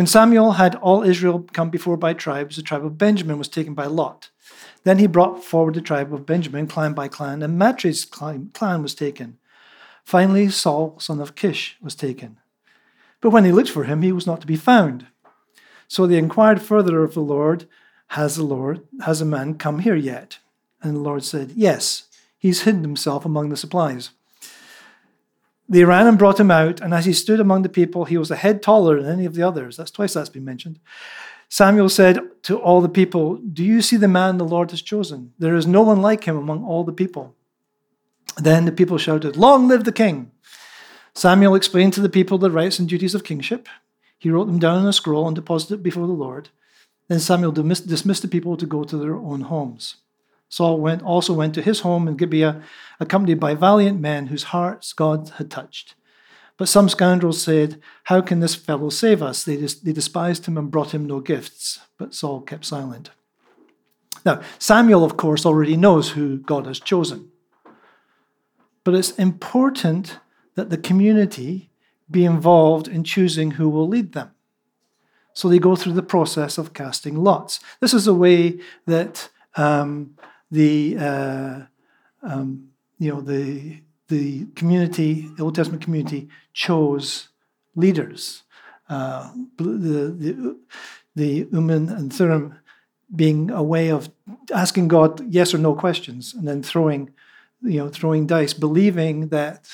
When Samuel had all Israel come before by tribes, the tribe of Benjamin was taken by Lot. Then he brought forward the tribe of Benjamin, clan by clan, and Matri's clan was taken. Finally, Saul, son of Kish, was taken. But when they looked for him, he was not to be found. So they inquired further of the Lord, Has the Lord, has a man come here yet? And the Lord said, Yes, he's hidden himself among the supplies. They ran and brought him out, and as he stood among the people, he was a head taller than any of the others. That's twice that's been mentioned. Samuel said to all the people, Do you see the man the Lord has chosen? There is no one like him among all the people. Then the people shouted, Long live the king! Samuel explained to the people the rights and duties of kingship. He wrote them down in a scroll and deposited it before the Lord. Then Samuel dismissed the people to go to their own homes. Saul went, also went to his home in Gibeah, accompanied by valiant men whose hearts God had touched. But some scoundrels said, How can this fellow save us? They, they despised him and brought him no gifts. But Saul kept silent. Now, Samuel, of course, already knows who God has chosen. But it's important that the community be involved in choosing who will lead them. So they go through the process of casting lots. This is a way that um, the uh, um, you know the the community, the Old Testament community, chose leaders. Uh, the the the Urim and Thummim being a way of asking God yes or no questions, and then throwing you know throwing dice, believing that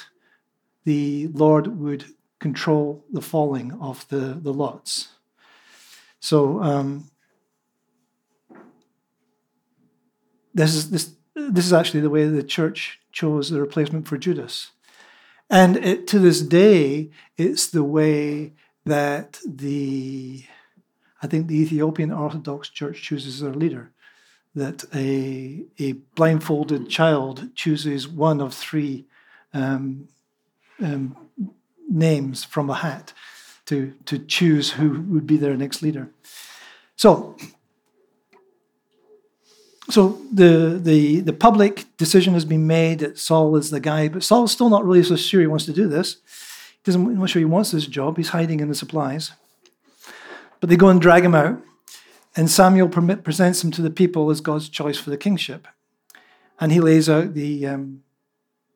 the Lord would control the falling of the the lots. So. Um, this is this this is actually the way the church chose the replacement for Judas. And it, to this day, it's the way that the, I think the Ethiopian Orthodox Church chooses their leader. That a, a blindfolded child chooses one of three um, um, names from a hat to, to choose who would be their next leader. So so the, the, the public decision has been made that Saul is the guy, but Saul's still not really so sure he wants to do this. He doesn't, not sure he wants this job. He's hiding in the supplies. But they go and drag him out, and Samuel permit, presents him to the people as God's choice for the kingship. And he lays out the, um,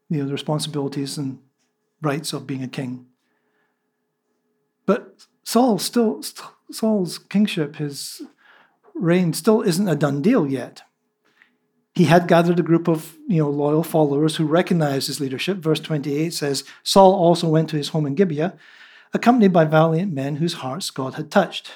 you know, the responsibilities and rights of being a king. But Saul still, Saul's kingship, his reign, still isn't a done deal yet he had gathered a group of you know loyal followers who recognized his leadership. Verse 28 says, Saul also went to his home in Gibeah, accompanied by valiant men whose hearts God had touched.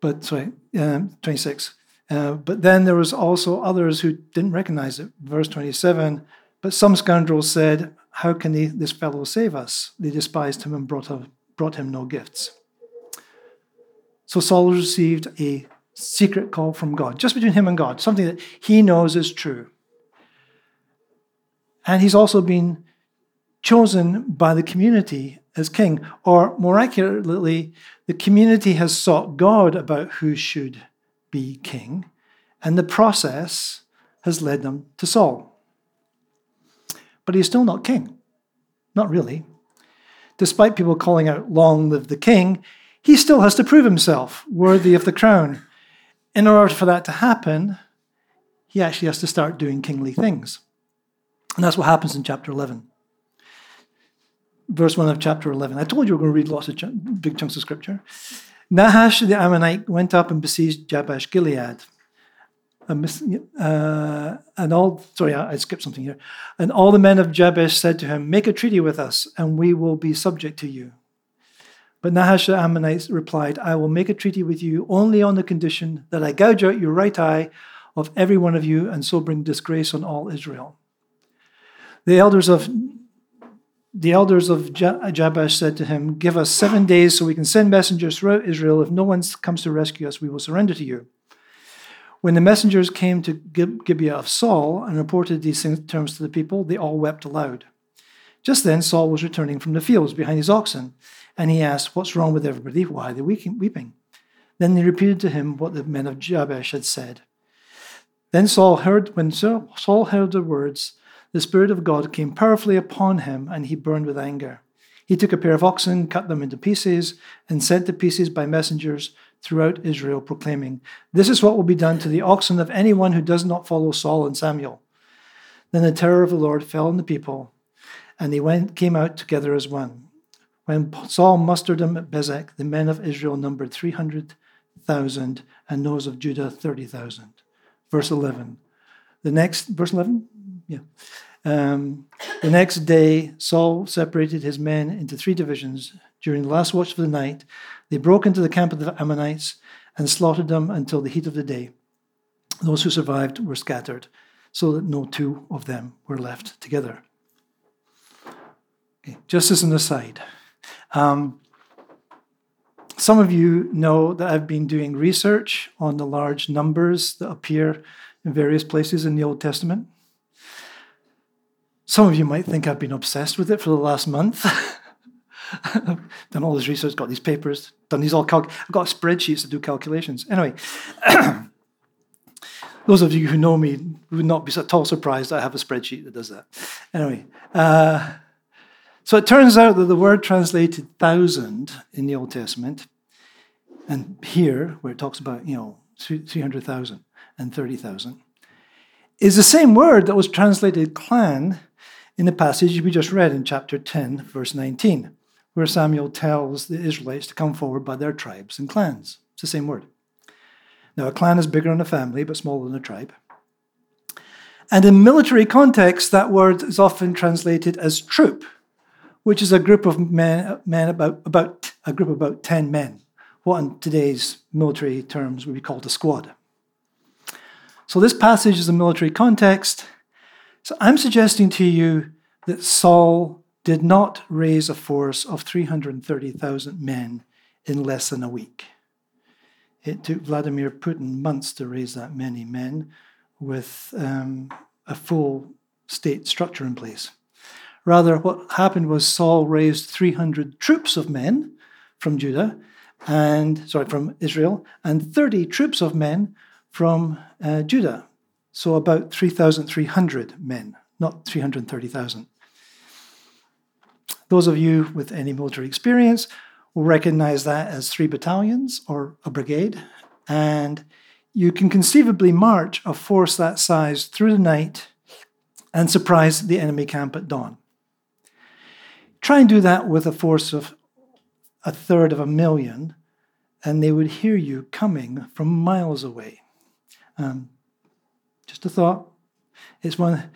But sorry, um, 26. Uh, but then there was also others who didn't recognize it. Verse 27. But some scoundrels said, "How can he, this fellow save us?" They despised him and brought, a, brought him no gifts. So Saul received a secret call from God, just between him and God, something that he knows is true. And he's also been chosen by the community as king, or more accurately, the community has sought God about who should be king, and the process has led them to Saul. But he's still not king. Not really. Despite people calling out, Long live the king, he still has to prove himself worthy of the crown in order for that to happen, he actually has to start doing kingly things. And that's what happens in chapter 11. Verse 1 of chapter 11. I told you we are going to read lots of ch- big chunks of scripture. Nahash the Ammonite went up and besieged Jabesh Gilead. Uh, and all, sorry, I, I skipped something here. And all the men of Jabesh said to him, Make a treaty with us, and we will be subject to you. But Nahash the Ammonite replied, I will make a treaty with you only on the condition that I gouge out your right eye of every one of you, and so bring disgrace on all Israel. The elders of the elders of Jabesh said to him, Give us seven days so we can send messengers throughout Israel. If no one comes to rescue us, we will surrender to you. When the messengers came to Gibeah of Saul and reported these terms to the people, they all wept aloud. Just then, Saul was returning from the fields behind his oxen and he asked, What's wrong with everybody? Why are they weeping? Then they repeated to him what the men of Jabesh had said. Then Saul heard, when Saul heard the words, the Spirit of God came powerfully upon him, and he burned with anger. He took a pair of oxen, cut them into pieces, and sent the pieces by messengers throughout Israel, proclaiming, This is what will be done to the oxen of anyone who does not follow Saul and Samuel. Then the terror of the Lord fell on the people, and they went, came out together as one. When Saul mustered them at Bezek, the men of Israel numbered 300,000, and those of Judah 30,000. Verse 11. The next, verse 11? Yeah. Um, the next day, Saul separated his men into three divisions. During the last watch of the night, they broke into the camp of the Ammonites and slaughtered them until the heat of the day. Those who survived were scattered, so that no two of them were left together. Okay, just as an aside, um, some of you know that I've been doing research on the large numbers that appear in various places in the Old Testament. Some of you might think I've been obsessed with it for the last month. I've done all this research, got these papers, done these all calc. I've got spreadsheets to do calculations. Anyway, those of you who know me would not be at all surprised I have a spreadsheet that does that. Anyway, uh, so it turns out that the word translated thousand in the Old Testament, and here where it talks about you know three hundred thousand and thirty thousand, is the same word that was translated clan in the passage we just read in chapter 10, verse 19, where Samuel tells the Israelites to come forward by their tribes and clans. It's the same word. Now, a clan is bigger than a family, but smaller than a tribe. And in military context, that word is often translated as troop, which is a group of men, men about, about a group of about 10 men, what in today's military terms would be called a squad. So this passage is a military context, so I'm suggesting to you that Saul did not raise a force of 330,000 men in less than a week. It took Vladimir Putin months to raise that many men with um, a full state structure in place. Rather, what happened was Saul raised 300 troops of men from Judah and sorry from Israel and 30 troops of men from uh, Judah so about 3,300 men, not 330,000. Those of you with any military experience will recognize that as three battalions or a brigade, and you can conceivably march a force that size through the night and surprise the enemy camp at dawn. Try and do that with a force of a third of a million, and they would hear you coming from miles away. Um, just a thought. It's one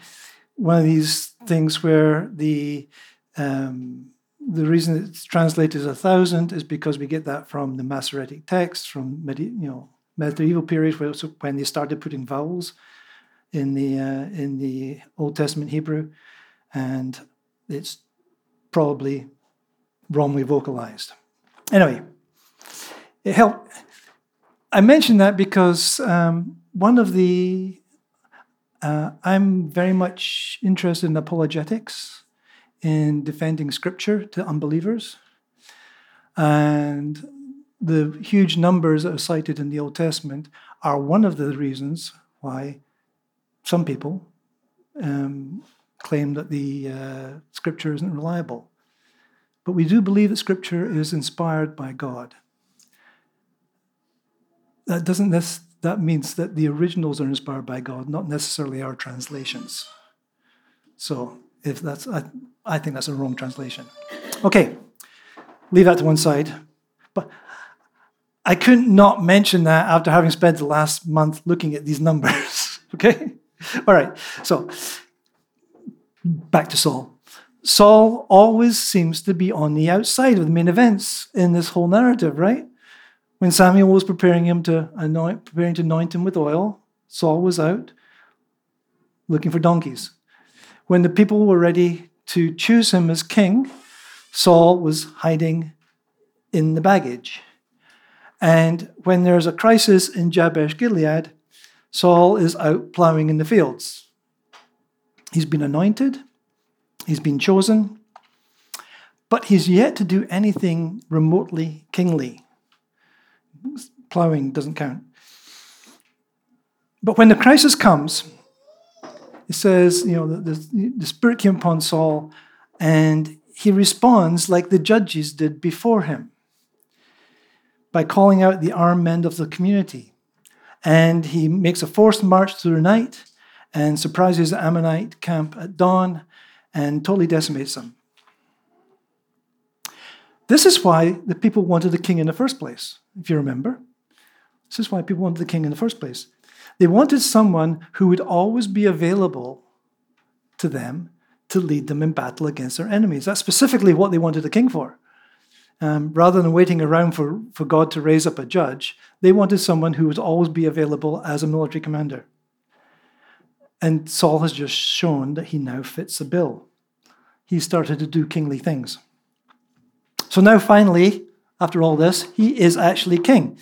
one of these things where the um, the reason it's translated as a thousand is because we get that from the Masoretic text from medi- you know medieval period where when they started putting vowels in the uh, in the Old Testament Hebrew, and it's probably wrongly vocalized. Anyway, it helped. I mentioned that because um, one of the uh, I'm very much interested in apologetics, in defending scripture to unbelievers. And the huge numbers that are cited in the Old Testament are one of the reasons why some people um, claim that the uh, scripture isn't reliable. But we do believe that scripture is inspired by God. That doesn't necessarily that means that the originals are inspired by God, not necessarily our translations. So if that's, I, I think that's a wrong translation. Okay, leave that to one side. But I couldn't not mention that after having spent the last month looking at these numbers. okay? All right, so back to Saul. Saul always seems to be on the outside of the main events in this whole narrative, right? When Samuel was preparing him to anoint, preparing to anoint him with oil, Saul was out looking for donkeys. When the people were ready to choose him as king, Saul was hiding in the baggage. And when there's a crisis in Jabesh Gilead, Saul is out plowing in the fields. He's been anointed, he's been chosen, but he's yet to do anything remotely kingly plowing doesn't count. But when the crisis comes, it says, you know, the, the, the Spirit came upon Saul and he responds like the judges did before him by calling out the armed men of the community. And he makes a forced march through the night and surprises the Ammonite camp at dawn and totally decimates them. This is why the people wanted a king in the first place, if you remember. This is why people wanted the king in the first place. They wanted someone who would always be available to them to lead them in battle against their enemies. That's specifically what they wanted a king for. Um, rather than waiting around for, for God to raise up a judge, they wanted someone who would always be available as a military commander. And Saul has just shown that he now fits the bill. He started to do kingly things. So now, finally, after all this, he is actually king.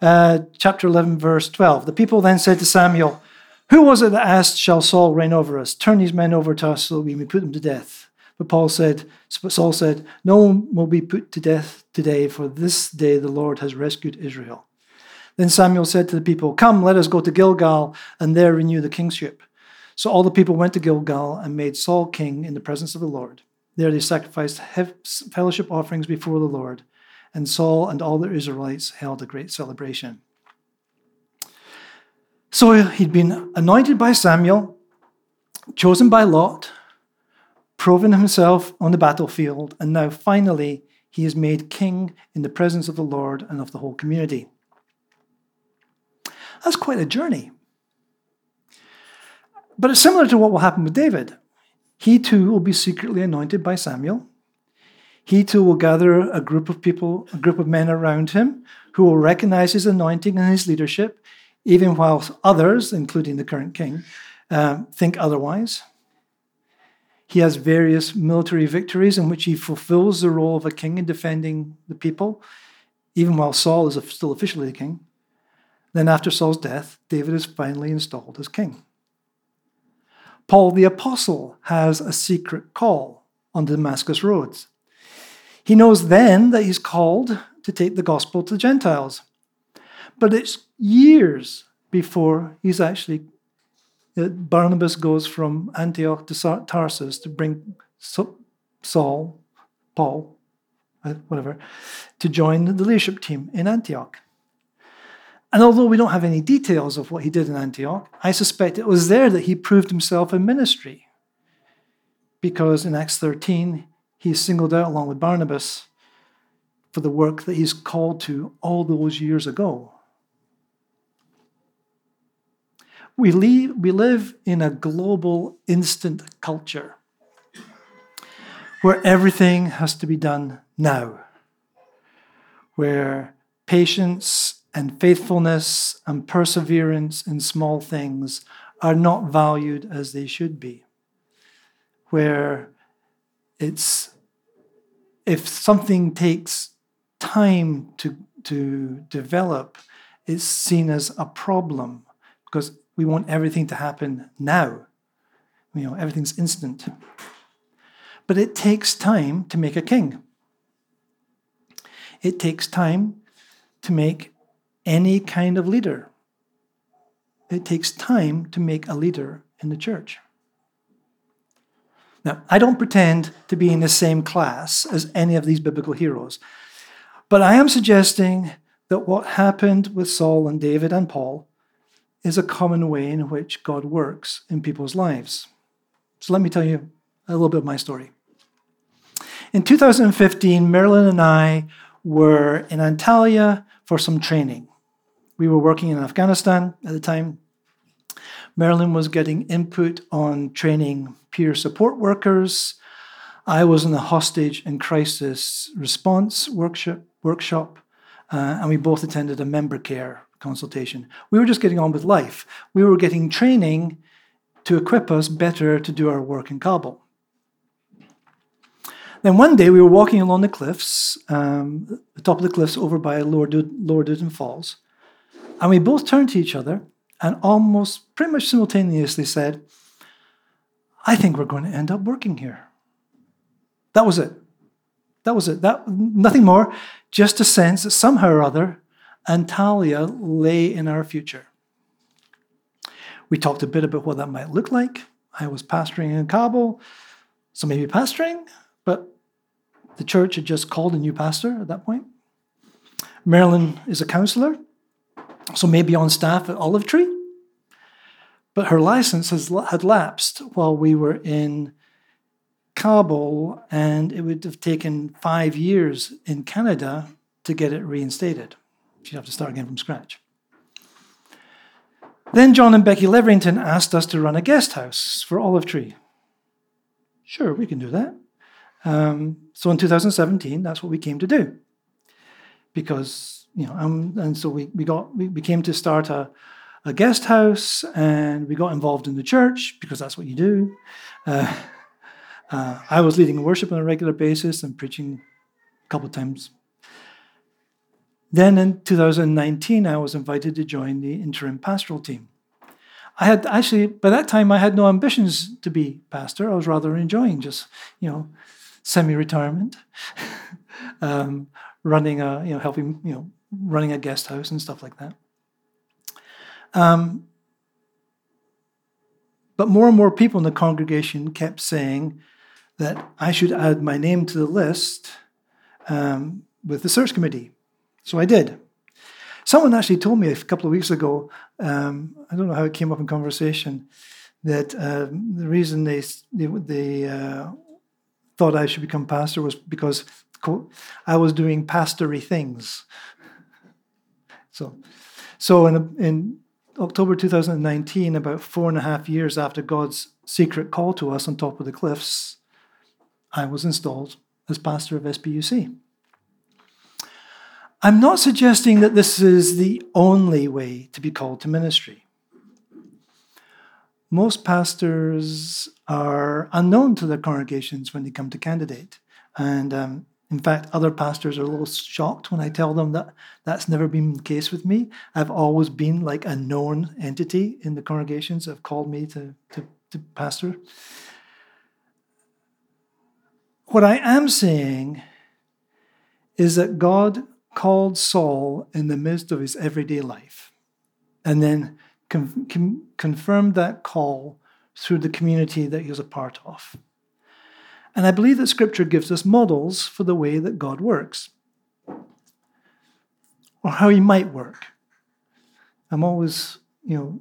Uh, chapter 11, verse 12. The people then said to Samuel, Who was it that asked, Shall Saul reign over us? Turn these men over to us so that we may put them to death. But Paul said, Saul said, No one will be put to death today, for this day the Lord has rescued Israel. Then Samuel said to the people, Come, let us go to Gilgal and there renew the kingship. So all the people went to Gilgal and made Saul king in the presence of the Lord. There they sacrificed fellowship offerings before the Lord, and Saul and all the Israelites held a great celebration. So he'd been anointed by Samuel, chosen by Lot, proven himself on the battlefield, and now finally he is made king in the presence of the Lord and of the whole community. That's quite a journey. But it's similar to what will happen with David. He too will be secretly anointed by Samuel. He too will gather a group of people, a group of men around him who will recognize his anointing and his leadership, even while others, including the current king, uh, think otherwise. He has various military victories in which he fulfills the role of a king in defending the people, even while Saul is still officially the king. Then, after Saul's death, David is finally installed as king. Paul the Apostle has a secret call on the Damascus roads. He knows then that he's called to take the gospel to the Gentiles. But it's years before he's actually Barnabas goes from Antioch to Tarsus to bring Saul, Paul, uh, whatever, to join the leadership team in Antioch. And although we don't have any details of what he did in Antioch, I suspect it was there that he proved himself in ministry. Because in Acts 13, he's singled out along with Barnabas for the work that he's called to all those years ago. We, leave, we live in a global instant culture where everything has to be done now, where patience and faithfulness and perseverance in small things are not valued as they should be, where it's if something takes time to, to develop, it's seen as a problem because we want everything to happen now. You know, everything's instant. But it takes time to make a king. It takes time to make any kind of leader. It takes time to make a leader in the church. Now, I don't pretend to be in the same class as any of these biblical heroes, but I am suggesting that what happened with Saul and David and Paul is a common way in which God works in people's lives. So let me tell you a little bit of my story. In 2015, Marilyn and I were in Antalya for some training. We were working in Afghanistan at the time. Marilyn was getting input on training peer support workers. I was in a hostage and crisis response workshop, workshop uh, and we both attended a member care consultation. We were just getting on with life. We were getting training to equip us better to do our work in Kabul. Then one day we were walking along the cliffs, um, the top of the cliffs over by Lower, Düden Falls, and we both turned to each other and almost pretty much simultaneously said, I think we're going to end up working here. That was it. That was it. That nothing more, just a sense that somehow or other Antalya lay in our future. We talked a bit about what that might look like. I was pastoring in Kabul, so maybe pastoring, but The church had just called a new pastor at that point. Marilyn is a counselor, so maybe on staff at Olive Tree. But her license has, had lapsed while we were in Kabul, and it would have taken five years in Canada to get it reinstated. She'd have to start again from scratch. Then John and Becky Leverington asked us to run a guest house for Olive Tree. Sure, we can do that. Um, so in 2017, that's what we came to do. Because, you know, um, and so we, we got we, we came to start a, a guest house and we got involved in the church because that's what you do. Uh, uh, I was leading worship on a regular basis and preaching a couple of times. Then in 2019, I was invited to join the interim pastoral team. I had actually, by that time, I had no ambitions to be pastor. I was rather enjoying just, you know, semi retirement, um, running a, you know, helping, you know, running a guest house and stuff like that. Um, but more and more people in the congregation kept saying that I should add my name to the list um, with the search committee. So I did. Someone actually told me a couple of weeks ago, um, I don't know how it came up in conversation, that um, the reason they, they, they uh, thought I should become pastor was because I was doing pastory things. So, so in, in October 2019, about four and a half years after God's secret call to us on top of the cliffs, I was installed as pastor of SPUC. I'm not suggesting that this is the only way to be called to ministry. Most pastors are unknown to their congregations when they come to candidate. And um, in fact, other pastors are a little shocked when I tell them that that's never been the case with me. I've always been like a known entity in the congregations that have called me to, to, to pastor. What I am saying is that God called Saul in the midst of his everyday life and then con- con- confirmed that call through the community that he was a part of. And I believe that Scripture gives us models for the way that God works or how he might work. I'm always, you know,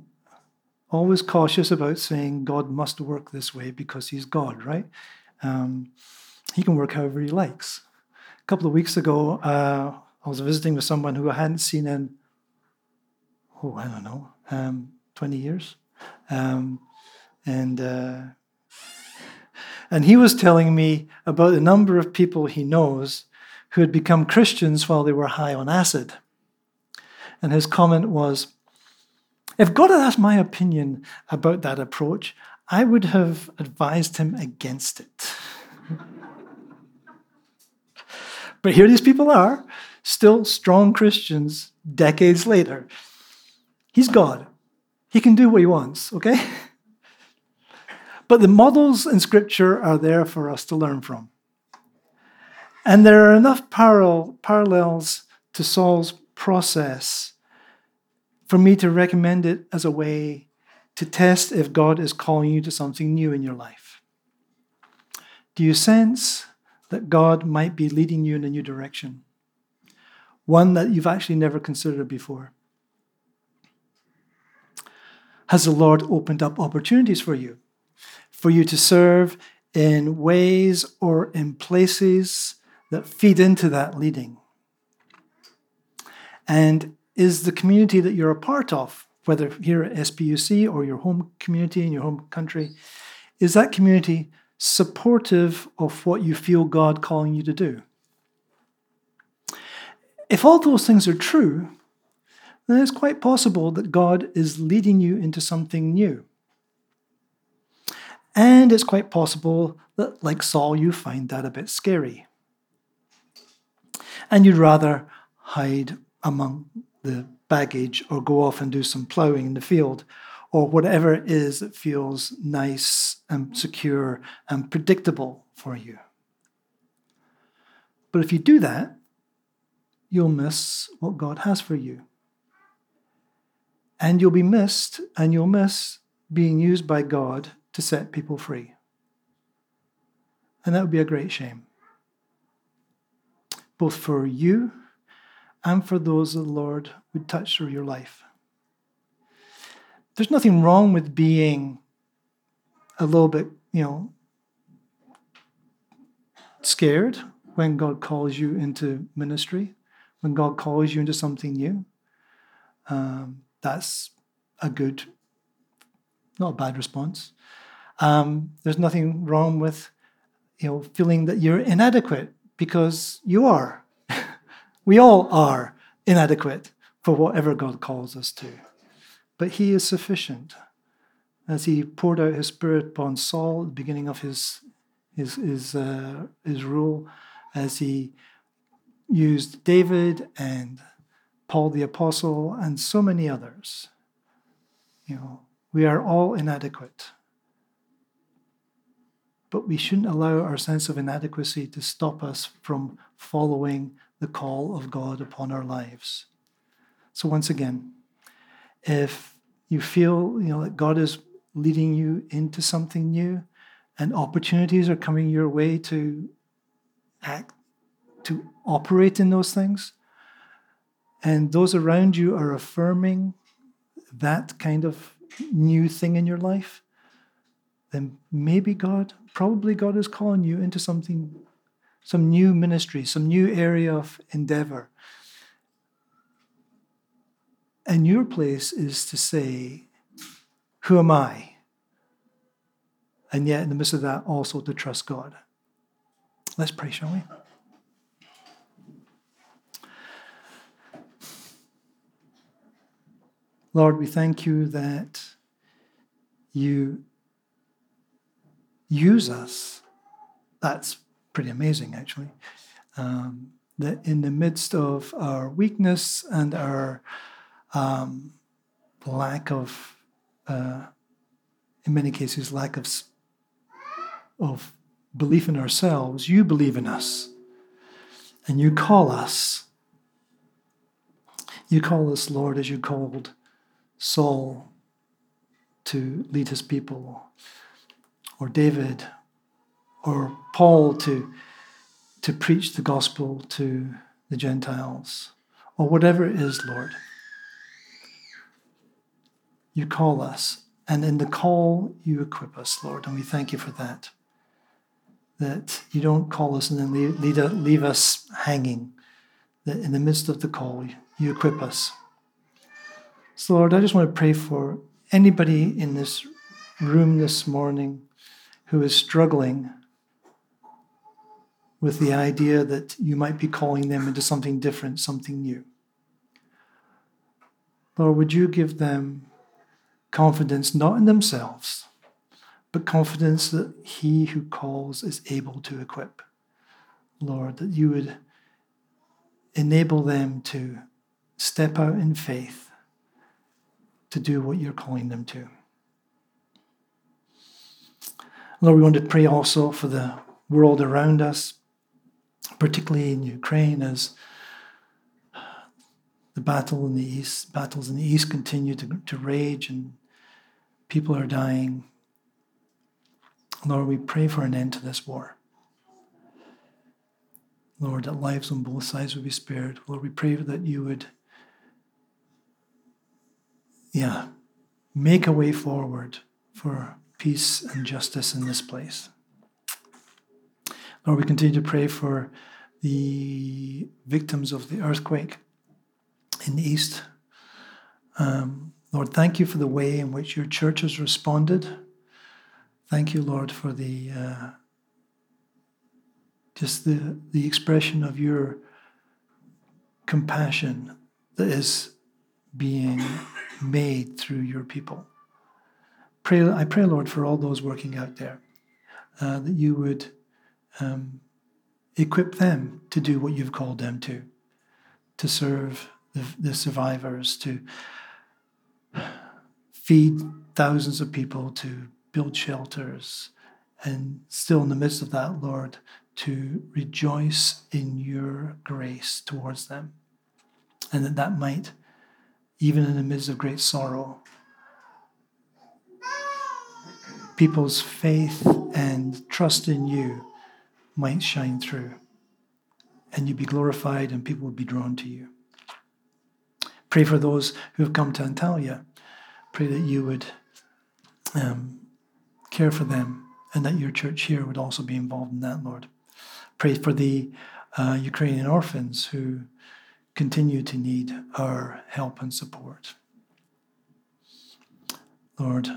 always cautious about saying God must work this way because he's God, right? Um, he can work however he likes. A couple of weeks ago, uh, I was visiting with someone who I hadn't seen in, oh, I don't know, um, 20 years. Um, and uh, and he was telling me about the number of people he knows who had become Christians while they were high on acid. And his comment was If God had asked my opinion about that approach, I would have advised him against it. but here these people are, still strong Christians decades later. He's God. He can do what he wants, okay? But the models in Scripture are there for us to learn from. And there are enough parallel, parallels to Saul's process for me to recommend it as a way to test if God is calling you to something new in your life. Do you sense that God might be leading you in a new direction? One that you've actually never considered before? Has the Lord opened up opportunities for you? For you to serve in ways or in places that feed into that leading? And is the community that you're a part of, whether here at SPUC or your home community in your home country, is that community supportive of what you feel God calling you to do? If all those things are true, then it's quite possible that God is leading you into something new. And it's quite possible that, like Saul, you find that a bit scary. And you'd rather hide among the baggage or go off and do some ploughing in the field or whatever it is that feels nice and secure and predictable for you. But if you do that, you'll miss what God has for you. And you'll be missed, and you'll miss being used by God to set people free. And that would be a great shame. both for you and for those the Lord would touch through your life. There's nothing wrong with being a little bit, you know, scared when God calls you into ministry, when God calls you into something new. Um, that's a good, not a bad response. Um, there's nothing wrong with, you know, feeling that you're inadequate because you are. we all are inadequate for whatever God calls us to. But He is sufficient. As He poured out His Spirit upon Saul at the beginning of his, his, his, uh, his rule, as He used David and Paul the Apostle and so many others. You know, we are all inadequate. But we shouldn't allow our sense of inadequacy to stop us from following the call of God upon our lives. So once again, if you feel you know that God is leading you into something new and opportunities are coming your way to act to operate in those things and those around you are affirming that kind of new thing in your life then maybe God probably God is calling you into something some new ministry some new area of endeavor and your place is to say, Who am I? And yet, in the midst of that, also to trust God. Let's pray, shall we? Lord, we thank you that you use us. That's pretty amazing, actually. Um, that in the midst of our weakness and our um, lack of, uh, in many cases, lack of, of belief in ourselves, you believe in us. And you call us. You call us, Lord, as you called Saul to lead his people, or David, or Paul to, to preach the gospel to the Gentiles, or whatever it is, Lord you call us. And in the call, you equip us, Lord. And we thank you for that. That you don't call us and then leave, leave, us hanging. That in the midst of the call, you equip us. So, Lord, I just want to pray for anybody in this room this morning who is struggling with the idea that you might be calling them into something different, something new. Lord, would you give them confidence not in themselves, but confidence that he who calls is able to equip. Lord, that you would enable them to step out in faith to do what you're calling them to. Lord, we want to pray also for the world around us, particularly in Ukraine, as the battle in the east, battles in the east continue to, to rage and People are dying. Lord, we pray for an end to this war. Lord, that lives on both sides would be spared. Lord, we pray that you would, yeah, make a way forward for peace and justice in this place. Lord, we continue to pray for the victims of the earthquake in the east. Um, Lord, thank you for the way in which your church has responded. Thank you, Lord, for the uh, just the, the expression of your compassion that is being made through your people. Pray, I pray, Lord, for all those working out there, uh, that you would um, equip them to do what you've called them to, to serve the, the survivors, to feed thousands of people, to build shelters, and still in the midst of that, Lord, to rejoice in your grace towards them. And that that might, even in the midst of great sorrow, people's faith and trust in you might shine through. and you'd be glorified and people would be drawn to you. Pray for those who have come to Antalya. Pray that you would um, care for them and that your church here would also be involved in that, Lord. Pray for the uh, Ukrainian orphans who continue to need our help and support. Lord,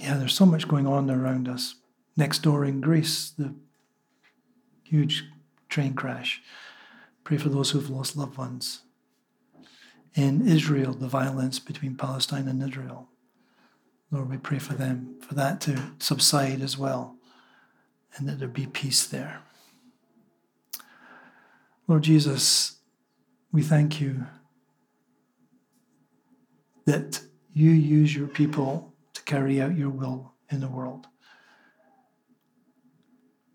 yeah, there's so much going on around us. Next door in Greece, the huge train crash. Pray for those who've lost loved ones. In Israel, the violence between Palestine and Israel. Lord, we pray for them, for that to subside as well, and that there be peace there. Lord Jesus, we thank you that you use your people carry out your will in the world.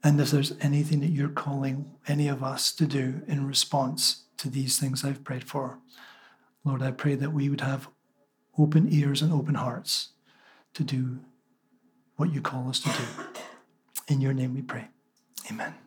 And if there's anything that you're calling any of us to do in response to these things I've prayed for, Lord, I pray that we would have open ears and open hearts to do what you call us to do. In your name we pray. Amen.